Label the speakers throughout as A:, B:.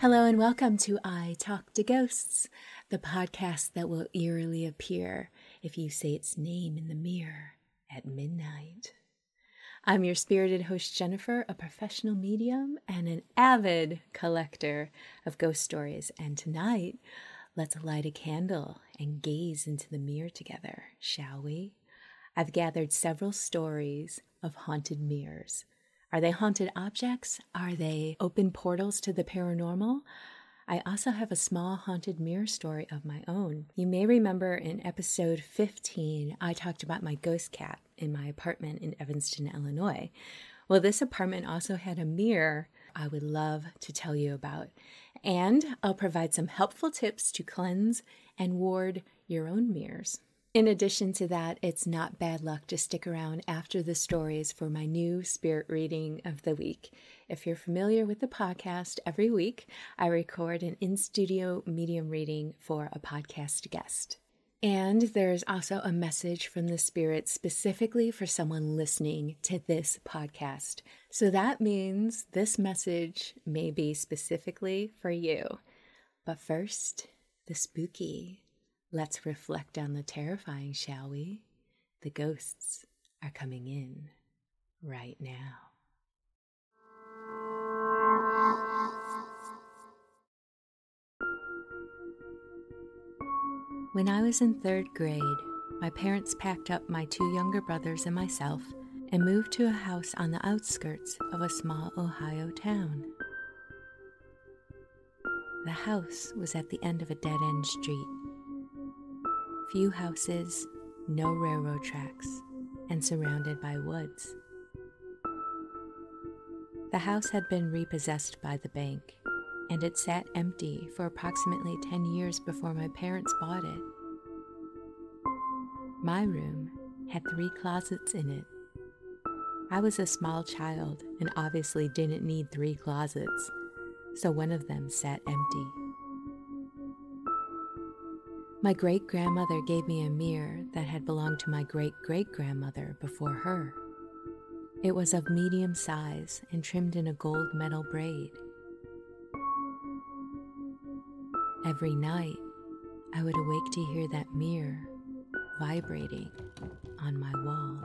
A: Hello and welcome to I Talk to Ghosts, the podcast that will eerily appear if you say its name in the mirror at midnight. I'm your spirited host, Jennifer, a professional medium and an avid collector of ghost stories. And tonight, let's light a candle and gaze into the mirror together, shall we? I've gathered several stories of haunted mirrors. Are they haunted objects? Are they open portals to the paranormal? I also have a small haunted mirror story of my own. You may remember in episode 15, I talked about my ghost cat in my apartment in Evanston, Illinois. Well, this apartment also had a mirror I would love to tell you about. And I'll provide some helpful tips to cleanse and ward your own mirrors. In addition to that, it's not bad luck to stick around after the stories for my new spirit reading of the week. If you're familiar with the podcast, every week I record an in studio medium reading for a podcast guest. And there's also a message from the Spirit specifically for someone listening to this podcast. So that means this message may be specifically for you. But first, the spooky. Let's reflect on the terrifying, shall we? The ghosts are coming in right now. When I was in third grade, my parents packed up my two younger brothers and myself and moved to a house on the outskirts of a small Ohio town. The house was at the end of a dead end street few houses, no railroad tracks, and surrounded by woods. The house had been repossessed by the bank, and it sat empty for approximately 10 years before my parents bought it. My room had three closets in it. I was a small child and obviously didn't need three closets, so one of them sat empty. My great grandmother gave me a mirror that had belonged to my great great grandmother before her. It was of medium size and trimmed in a gold metal braid. Every night, I would awake to hear that mirror vibrating on my wall.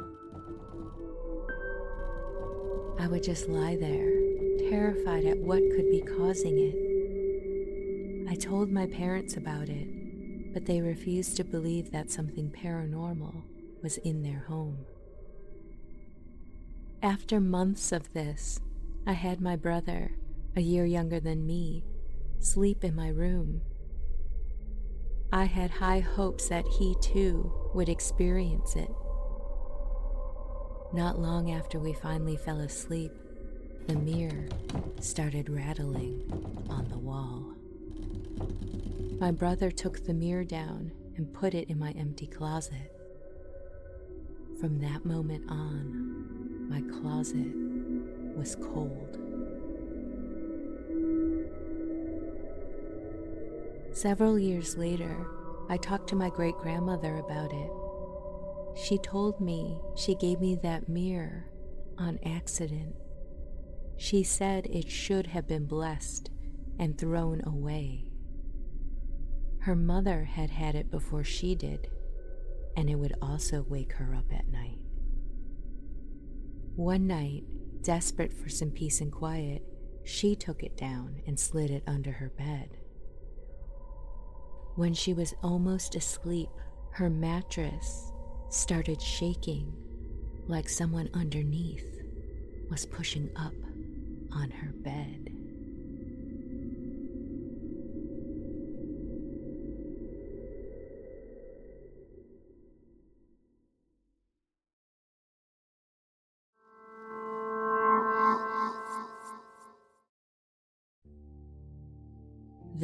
A: I would just lie there, terrified at what could be causing it. I told my parents about it, but they refused to believe that something paranormal was in their home. After months of this, I had my brother, a year younger than me, sleep in my room. I had high hopes that he too would experience it. Not long after we finally fell asleep, the mirror started rattling on the wall. My brother took the mirror down and put it in my empty closet. From that moment on, my closet was cold. Several years later, I talked to my great grandmother about it. She told me she gave me that mirror on accident. She said it should have been blessed and thrown away. Her mother had had it before she did, and it would also wake her up at night. One night, desperate for some peace and quiet, she took it down and slid it under her bed. When she was almost asleep, her mattress started shaking like someone underneath was pushing up on her bed.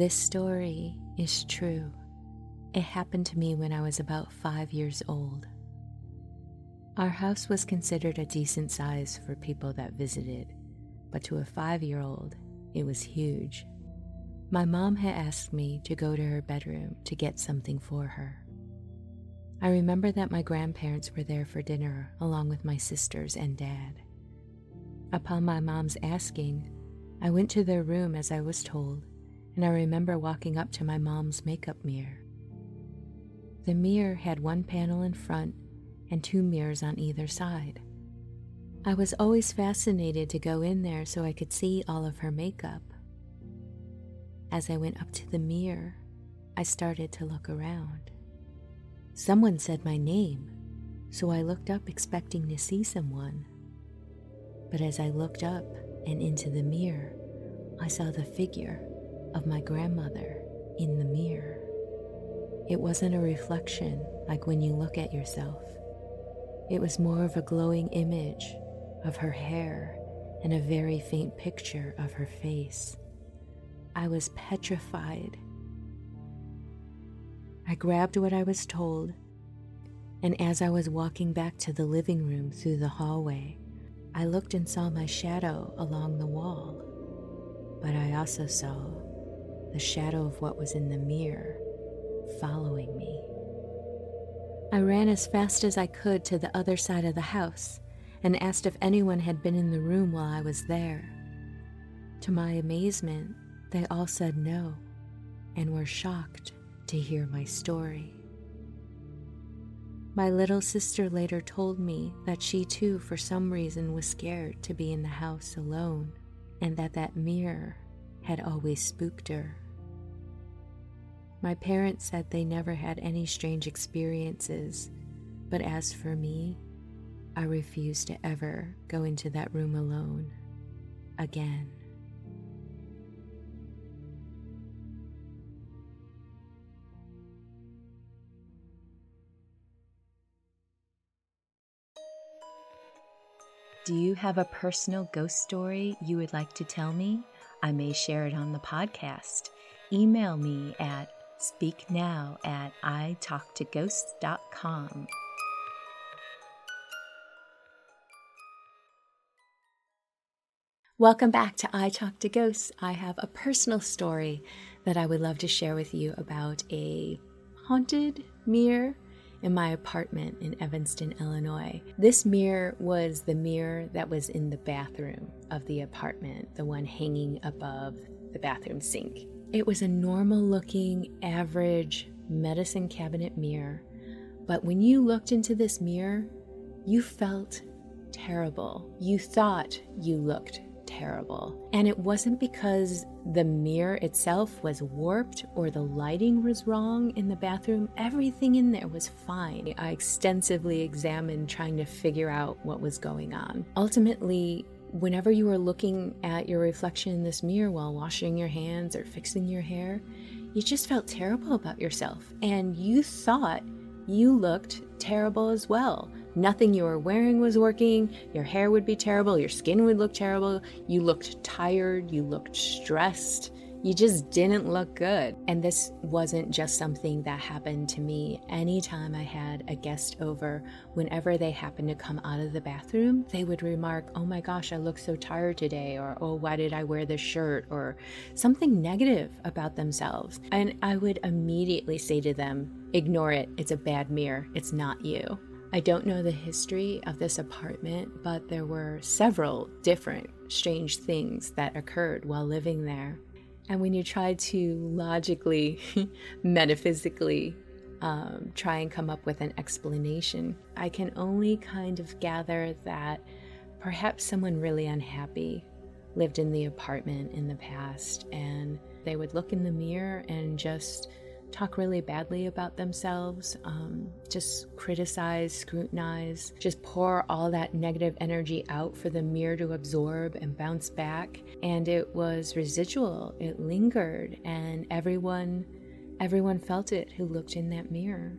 A: This story is true. It happened to me when I was about five years old. Our house was considered a decent size for people that visited, but to a five year old, it was huge. My mom had asked me to go to her bedroom to get something for her. I remember that my grandparents were there for dinner along with my sisters and dad. Upon my mom's asking, I went to their room as I was told and I remember walking up to my mom's makeup mirror. The mirror had one panel in front and two mirrors on either side. I was always fascinated to go in there so I could see all of her makeup. As I went up to the mirror, I started to look around. Someone said my name, so I looked up expecting to see someone. But as I looked up and into the mirror, I saw the figure of my grandmother in the mirror. It wasn't a reflection like when you look at yourself. It was more of a glowing image of her hair and a very faint picture of her face. I was petrified. I grabbed what I was told, and as I was walking back to the living room through the hallway, I looked and saw my shadow along the wall. But I also saw the shadow of what was in the mirror following me. I ran as fast as I could to the other side of the house and asked if anyone had been in the room while I was there. To my amazement, they all said no and were shocked to hear my story. My little sister later told me that she too, for some reason, was scared to be in the house alone and that that mirror had always spooked her. My parents said they never had any strange experiences, but as for me, I refuse to ever go into that room alone again. Do you have a personal ghost story you would like to tell me? I may share it on the podcast. Email me at speaknow at italktoghosts.com. Welcome back to I Talk to Ghosts. I have a personal story that I would love to share with you about a haunted mirror in my apartment in Evanston, Illinois. This mirror was the mirror that was in the bathroom of the apartment, the one hanging above the bathroom sink. It was a normal looking, average medicine cabinet mirror, but when you looked into this mirror, you felt terrible. You thought you looked terrible. And it wasn't because the mirror itself was warped or the lighting was wrong in the bathroom. Everything in there was fine. I extensively examined trying to figure out what was going on. Ultimately, whenever you were looking at your reflection in this mirror while washing your hands or fixing your hair, you just felt terrible about yourself. And you thought you looked terrible as well. Nothing you were wearing was working. Your hair would be terrible. Your skin would look terrible. You looked tired. You looked stressed. You just didn't look good. And this wasn't just something that happened to me. Anytime I had a guest over, whenever they happened to come out of the bathroom, they would remark, Oh my gosh, I look so tired today, or Oh, why did I wear this shirt, or something negative about themselves. And I would immediately say to them, Ignore it. It's a bad mirror. It's not you. I don't know the history of this apartment, but there were several different strange things that occurred while living there. And when you try to logically, metaphysically um, try and come up with an explanation, I can only kind of gather that perhaps someone really unhappy lived in the apartment in the past and they would look in the mirror and just talk really badly about themselves, um, just criticize, scrutinize, just pour all that negative energy out for the mirror to absorb and bounce back. And it was residual, it lingered, and everyone. Everyone felt it who looked in that mirror.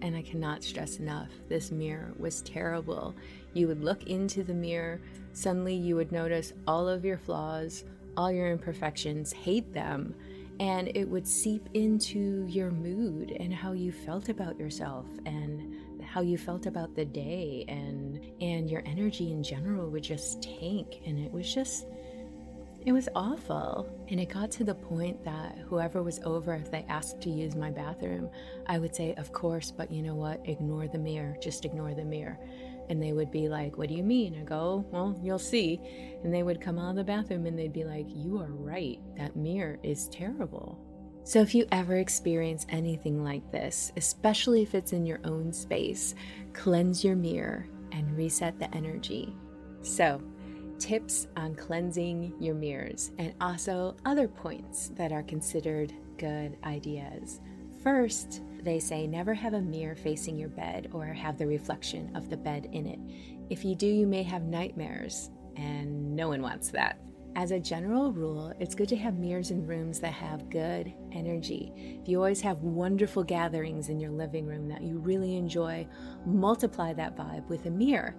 A: and I cannot stress enough, this mirror was terrible. You would look into the mirror, suddenly you would notice all of your flaws, all your imperfections, hate them, and it would seep into your mood and how you felt about yourself and how you felt about the day and and your energy in general would just tank. And it was just it was awful. And it got to the point that whoever was over if they asked to use my bathroom i would say of course but you know what? Ignore the mirror. Just ignore the mirror And they would be like, What do you mean? I go, Well, you'll see. And they would come out of the bathroom and they'd be like, You are right. That mirror is terrible. So, if you ever experience anything like this, especially if it's in your own space, cleanse your mirror and reset the energy. So, tips on cleansing your mirrors and also other points that are considered good ideas. First, they say never have a mirror facing your bed or have the reflection of the bed in it. If you do, you may have nightmares, and no one wants that. As a general rule, it's good to have mirrors in rooms that have good energy. If you always have wonderful gatherings in your living room that you really enjoy, multiply that vibe with a mirror.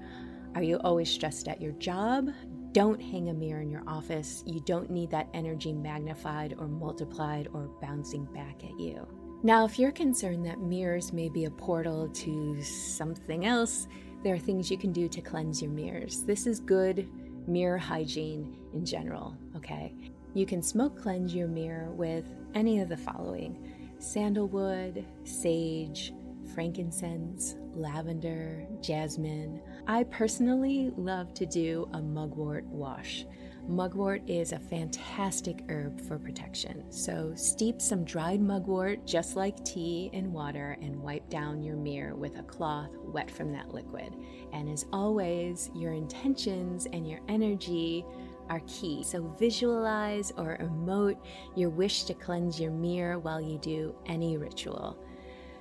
A: Are you always stressed at your job? Don't hang a mirror in your office. You don't need that energy magnified or multiplied or bouncing back at you. Now, if you're concerned that mirrors may be a portal to something else, there are things you can do to cleanse your mirrors. This is good mirror hygiene in general, okay? You can smoke cleanse your mirror with any of the following sandalwood, sage, frankincense, lavender, jasmine. I personally love to do a mugwort wash. Mugwort is a fantastic herb for protection. So, steep some dried mugwort, just like tea, in water and wipe down your mirror with a cloth wet from that liquid. And as always, your intentions and your energy are key. So, visualize or emote your wish to cleanse your mirror while you do any ritual.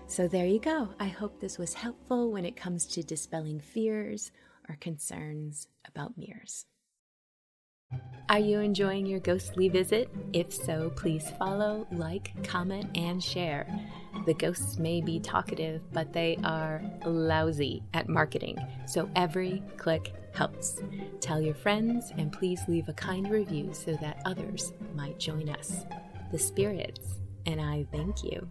A: So, there you go. I hope this was helpful when it comes to dispelling fears or concerns about mirrors. Are you enjoying your ghostly visit? If so, please follow, like, comment, and share. The ghosts may be talkative, but they are lousy at marketing, so every click helps. Tell your friends and please leave a kind review so that others might join us. The spirits and I thank you.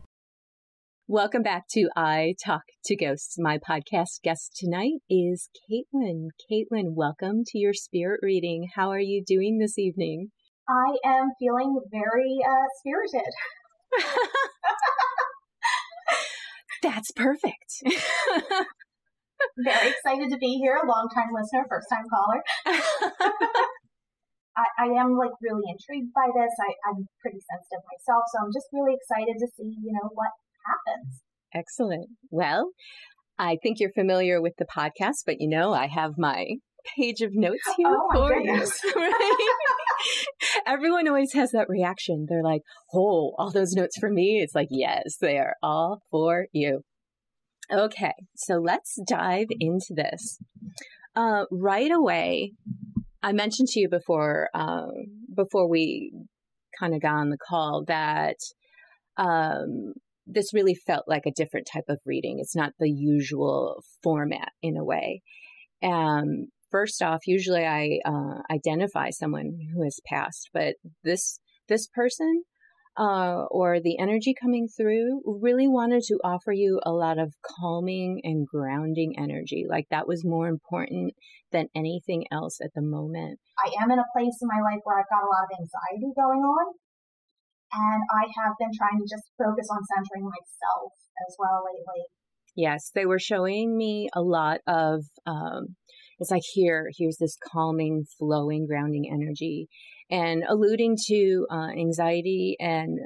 A: Welcome back to I Talk to Ghosts. My podcast guest tonight is Caitlyn. Caitlyn, welcome to your spirit reading. How are you doing this evening?
B: I am feeling very uh, spirited.
A: That's perfect.
B: very excited to be here. A long time listener, first time caller. I, I, am like really intrigued by this. I, I'm pretty sensitive myself, so I'm just really excited to see, you know, what happens.
A: Excellent. Well, I think you're familiar with the podcast, but you know, I have my page of notes here
B: oh,
A: for you. Everyone always has that reaction. They're like, oh, all those notes for me? It's like, yes, they are all for you. Okay, so let's dive into this. Uh, right away, I mentioned to you before, um, before we kind of got on the call that um, this really felt like a different type of reading. It's not the usual format in a way. Um, first off, usually I uh, identify someone who has passed, but this this person uh, or the energy coming through really wanted to offer you a lot of calming and grounding energy. Like that was more important than anything else at the moment.
B: I am in a place in my life where I've got a lot of anxiety going on. And I have been trying to just focus on centering myself as well lately.
A: Yes, they were showing me a lot of, um, it's like here, here's this calming, flowing, grounding energy and alluding to uh, anxiety. And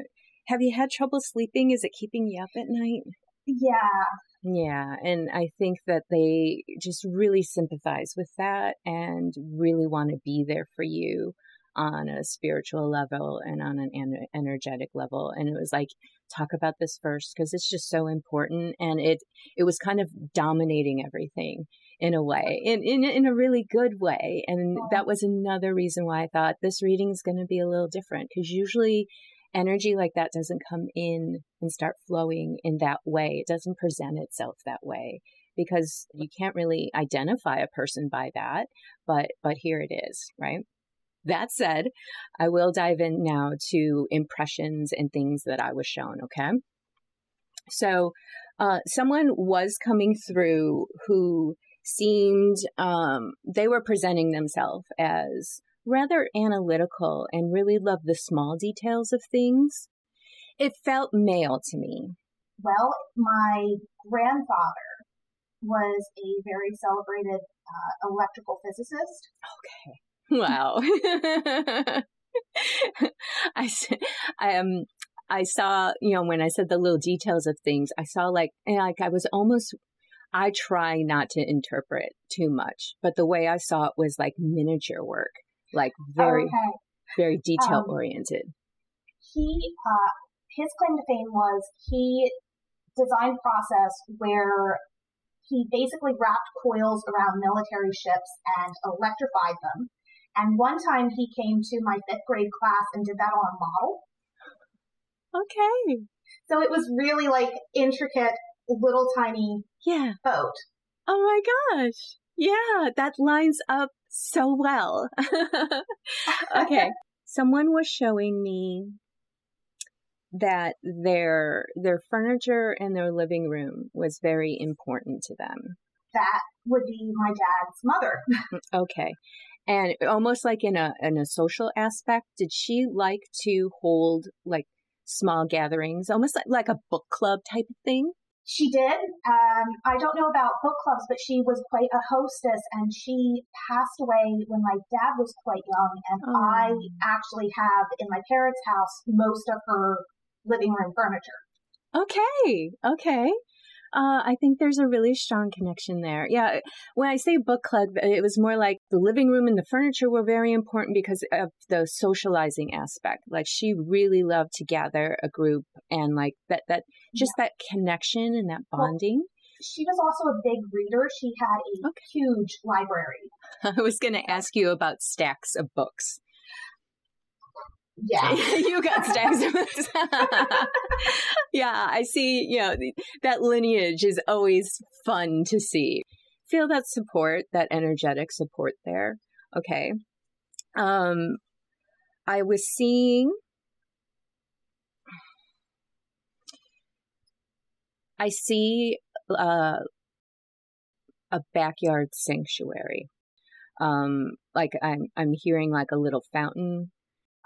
A: have you had trouble sleeping? Is it keeping you up at night?
B: Yeah.
A: Yeah. And I think that they just really sympathize with that and really want to be there for you on a spiritual level and on an energetic level. And it was like, talk about this first because it's just so important. And it, it was kind of dominating everything in a way, in, in, in a really good way. And that was another reason why I thought this reading is going to be a little different because usually energy like that doesn't come in and start flowing in that way. It doesn't present itself that way because you can't really identify a person by that, but, but here it is, right? That said, I will dive in now to impressions and things that I was shown, okay? So, uh, someone was coming through who seemed, um, they were presenting themselves as rather analytical and really loved the small details of things. It felt male to me.
B: Well, my grandfather was a very celebrated uh, electrical physicist.
A: Okay. Wow. I I um I saw, you know, when I said the little details of things, I saw like and like I was almost I try not to interpret too much, but the way I saw it was like miniature work, like very okay. very detail oriented. Um,
B: he uh his claim to fame was he designed process where he basically wrapped coils around military ships and electrified them and one time he came to my fifth grade class and did that on a model.
A: Okay.
B: So it was really like intricate, little tiny
A: yeah.
B: boat.
A: Oh my gosh. Yeah, that lines up so well. okay. Someone was showing me that their their furniture in their living room was very important to them.
B: That would be my dad's mother.
A: Mm, okay and almost like in a in a social aspect did she like to hold like small gatherings almost like, like a book club type of thing?
B: She did. Um, i don't know about book clubs but she was quite a hostess and she passed away when my dad was quite young and oh. i actually have in my parents house most of her living room furniture.
A: Okay okay uh, I think there's a really strong connection there. Yeah, when I say book club, it was more like the living room and the furniture were very important because of the socializing aspect. Like she really loved to gather a group and like that that just yeah. that connection and that bonding. Well,
B: she was also a big reader. She had a okay. huge library.
A: I was going to ask you about stacks of books.
B: Yeah.
A: you got stacks of books. yeah, I see, you know, that lineage is always fun to see. Feel that support, that energetic support there. Okay. Um, I was seeing I see uh, a backyard sanctuary. Um, like I'm I'm hearing like a little fountain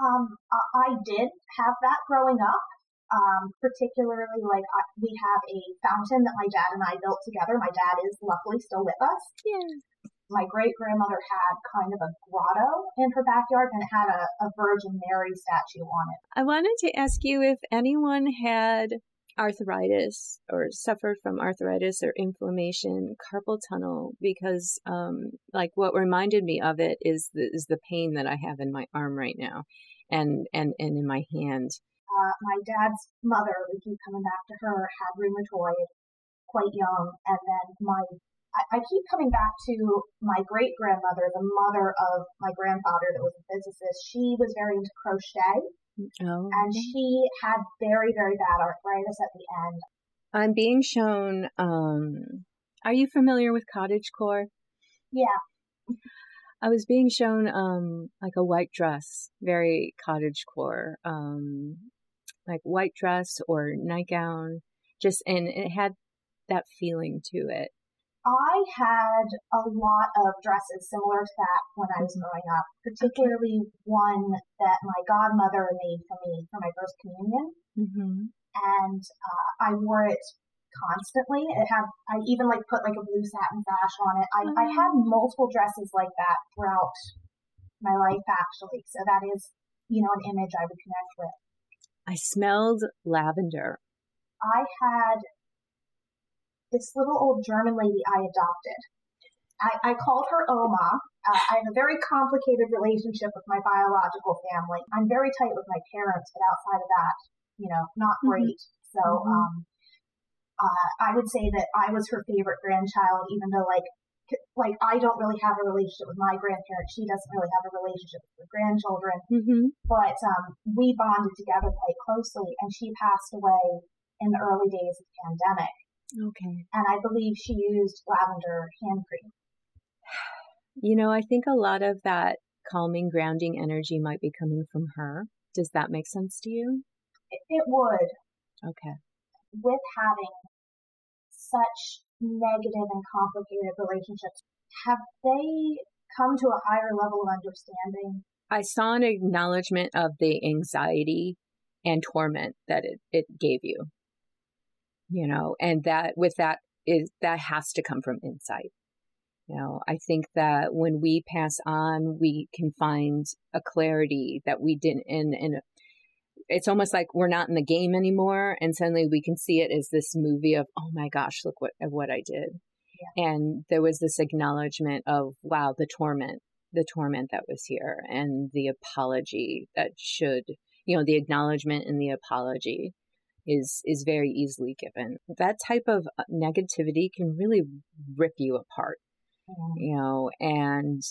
B: um, I did have that growing up. Um, particularly, like I, we have a fountain that my dad and I built together. My dad is luckily still with us.
A: Yeah.
B: My great grandmother had kind of a grotto in her backyard and it had a, a Virgin Mary statue on it.
A: I wanted to ask you if anyone had arthritis or suffered from arthritis or inflammation, carpal tunnel, because um, like what reminded me of it is the, is the pain that I have in my arm right now, and and and in my hand.
B: Uh, my dad's mother, we keep coming back to her, had rheumatoid quite young, and then my I, I keep coming back to my great grandmother, the mother of my grandfather that was a physicist. She was very into crochet. Oh. And she had very, very bad arthritis at the end.
A: I'm being shown, um, are you familiar with cottage core?
B: Yeah.
A: I was being shown, um, like a white dress, very cottage core, um, like white dress or nightgown, just, and it had that feeling to it.
B: I had a lot of dresses similar to that when I was growing up, particularly one that my godmother made for me for my first communion. Mm-hmm. And uh, I wore it constantly. It had, I even like put like a blue satin sash on it. I, oh. I had oh. multiple dresses like that throughout my life actually. So that is, you know, an image I would connect with.
A: I smelled lavender.
B: I had this little old German lady I adopted. I, I called her Oma. Uh, I have a very complicated relationship with my biological family. I'm very tight with my parents, but outside of that, you know, not mm-hmm. great. Mm-hmm. So, mm-hmm. um, uh, I would say that I was her favorite grandchild, even though like, like I don't really have a relationship with my grandparents. She doesn't really have a relationship with her grandchildren. Mm-hmm. But um, we bonded together quite closely, and she passed away in the early days of the pandemic.
A: Okay.
B: And I believe she used lavender hand cream.
A: You know, I think a lot of that calming, grounding energy might be coming from her. Does that make sense to you?
B: It, it would.
A: Okay.
B: With having such negative and complicated relationships, have they come to a higher level of understanding?
A: I saw an acknowledgement of the anxiety and torment that it, it gave you you know, and that with that is that has to come from inside. You know, I think that when we pass on, we can find a clarity that we didn't, and, and it's almost like we're not in the game anymore. And suddenly we can see it as this movie of, oh my gosh, look what, what I did. Yeah. And there was this acknowledgement of, wow, the torment, the torment that was here and the apology that should, you know, the acknowledgement and the apology is is very easily given. That type of uh, negativity can really rip you apart. Mm-hmm. You know, and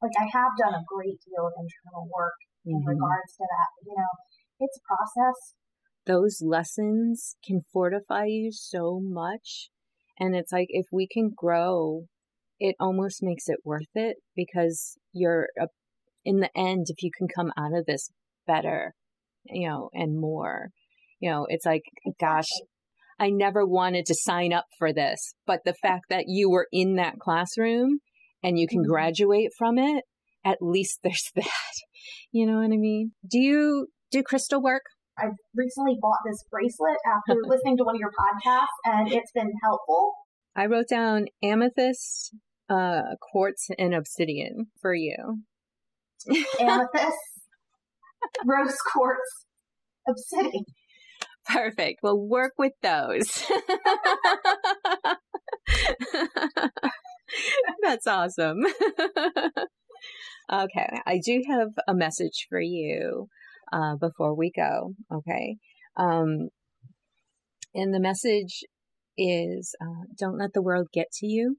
B: like I have done a great deal of internal work in mm-hmm. regards to that. You know, it's a process.
A: Those lessons can fortify you so much. And it's like if we can grow, it almost makes it worth it because you're a, in the end, if you can come out of this better, you know, and more, you know, it's like, gosh, I never wanted to sign up for this. But the fact that you were in that classroom and you can mm-hmm. graduate from it, at least there's that. You know what I mean? Do you do crystal work?
B: I recently bought this bracelet after listening to one of your podcasts and it's been helpful.
A: I wrote down amethyst, uh, quartz, and obsidian for you.
B: amethyst, rose quartz, obsidian.
A: Perfect. We'll work with those. That's awesome. okay. I do have a message for you uh, before we go. Okay. Um, and the message is uh, don't let the world get to you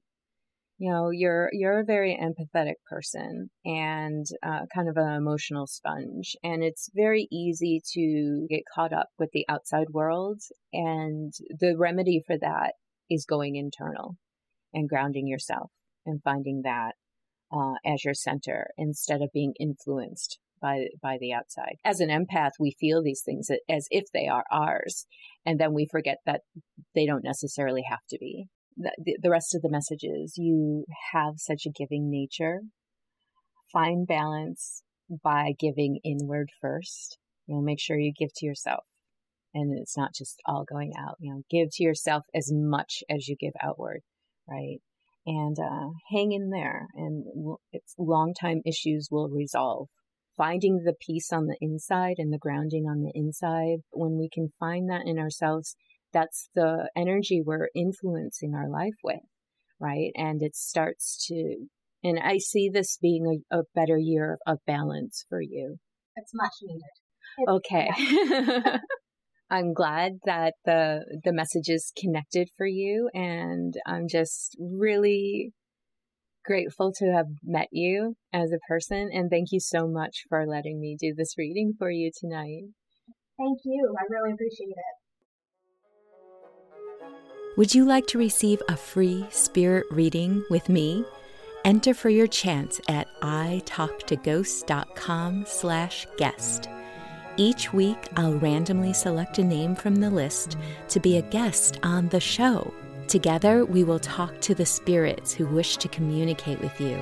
A: you know you're you're a very empathetic person and uh, kind of an emotional sponge and it's very easy to get caught up with the outside world and the remedy for that is going internal and grounding yourself and finding that uh, as your center instead of being influenced by by the outside. As an empath, we feel these things as if they are ours, and then we forget that they don't necessarily have to be the, the rest of the messages, you have such a giving nature. Find balance by giving inward first. You know, make sure you give to yourself and it's not just all going out. You know, give to yourself as much as you give outward, right? And uh, hang in there, and it's long time issues will resolve. Finding the peace on the inside and the grounding on the inside, when we can find that in ourselves, that's the energy we're influencing our life with, right? And it starts to, and I see this being a, a better year of balance for you.
B: It's much needed.
A: It's, okay. Yeah. I'm glad that the the message is connected for you and I'm just really grateful to have met you as a person and thank you so much for letting me do this reading for you tonight.
B: Thank you. I really appreciate it.
A: Would you like to receive a free spirit reading with me? Enter for your chance at italktoghosts.com slash guest. Each week, I'll randomly select a name from the list to be a guest on the show. Together, we will talk to the spirits who wish to communicate with you,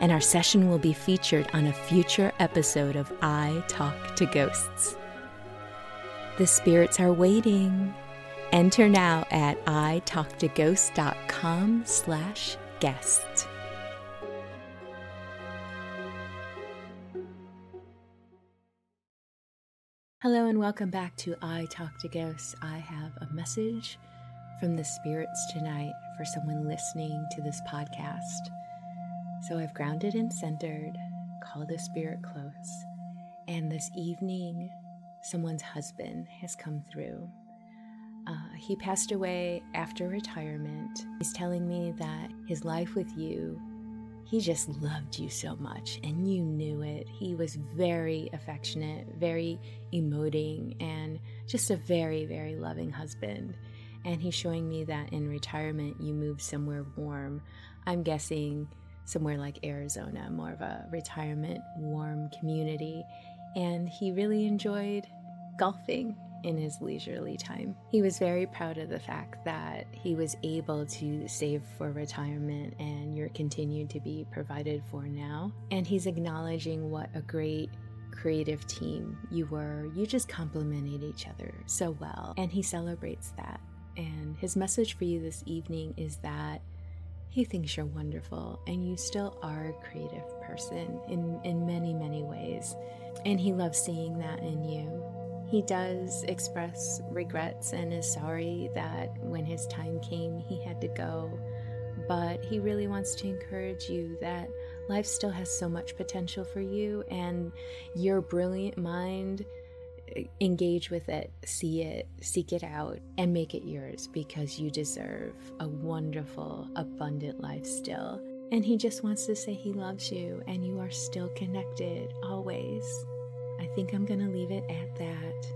A: and our session will be featured on a future episode of I Talk to Ghosts. The spirits are waiting. Enter now at italktoghosts.com slash guest. Hello and welcome back to I Talk to Ghosts. I have a message from the spirits tonight for someone listening to this podcast. So I've grounded and centered, called a spirit close, and this evening, someone's husband has come through uh, he passed away after retirement. He's telling me that his life with you, he just loved you so much and you knew it. He was very affectionate, very emoting, and just a very, very loving husband. And he's showing me that in retirement, you moved somewhere warm. I'm guessing somewhere like Arizona, more of a retirement warm community. And he really enjoyed golfing in his leisurely time. He was very proud of the fact that he was able to save for retirement and you're continued to be provided for now. And he's acknowledging what a great creative team you were. You just complemented each other so well. And he celebrates that. And his message for you this evening is that he thinks you're wonderful and you still are a creative person in, in many, many ways. And he loves seeing that in you. He does express regrets and is sorry that when his time came, he had to go. But he really wants to encourage you that life still has so much potential for you, and your brilliant mind engage with it, see it, seek it out, and make it yours because you deserve a wonderful, abundant life still. And he just wants to say he loves you and you are still connected always. I think I'm going to leave it at that.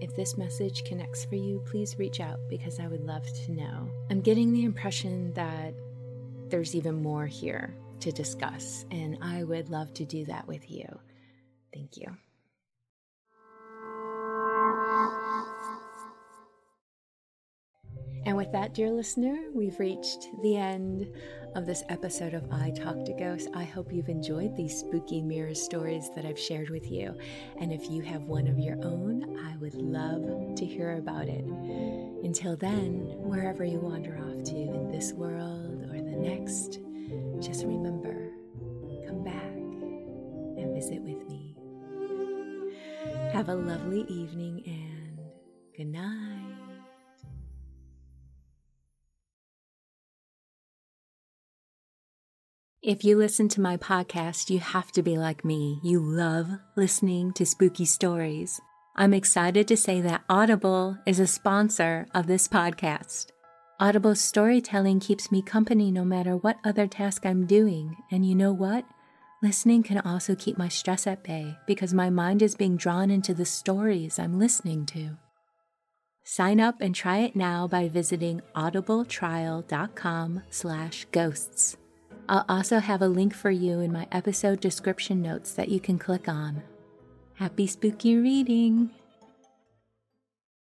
A: If this message connects for you, please reach out because I would love to know. I'm getting the impression that there's even more here to discuss, and I would love to do that with you. Thank you. And with that, dear listener, we've reached the end of this episode of I Talk to Ghosts. I hope you've enjoyed these spooky mirror stories that I've shared with you. And if you have one of your own, I would love to hear about it. Until then, wherever you wander off to in this world or the next, just remember come back and visit with me. Have a lovely evening and good night. If you listen to my podcast, you have to be like me. You love listening to spooky stories. I'm excited to say that Audible is a sponsor of this podcast. Audible storytelling keeps me company no matter what other task I'm doing. And you know what? Listening can also keep my stress at bay because my mind is being drawn into the stories I'm listening to. Sign up and try it now by visiting audibletrial.com slash ghosts. I'll also have a link for you in my episode description notes that you can click on. Happy spooky reading!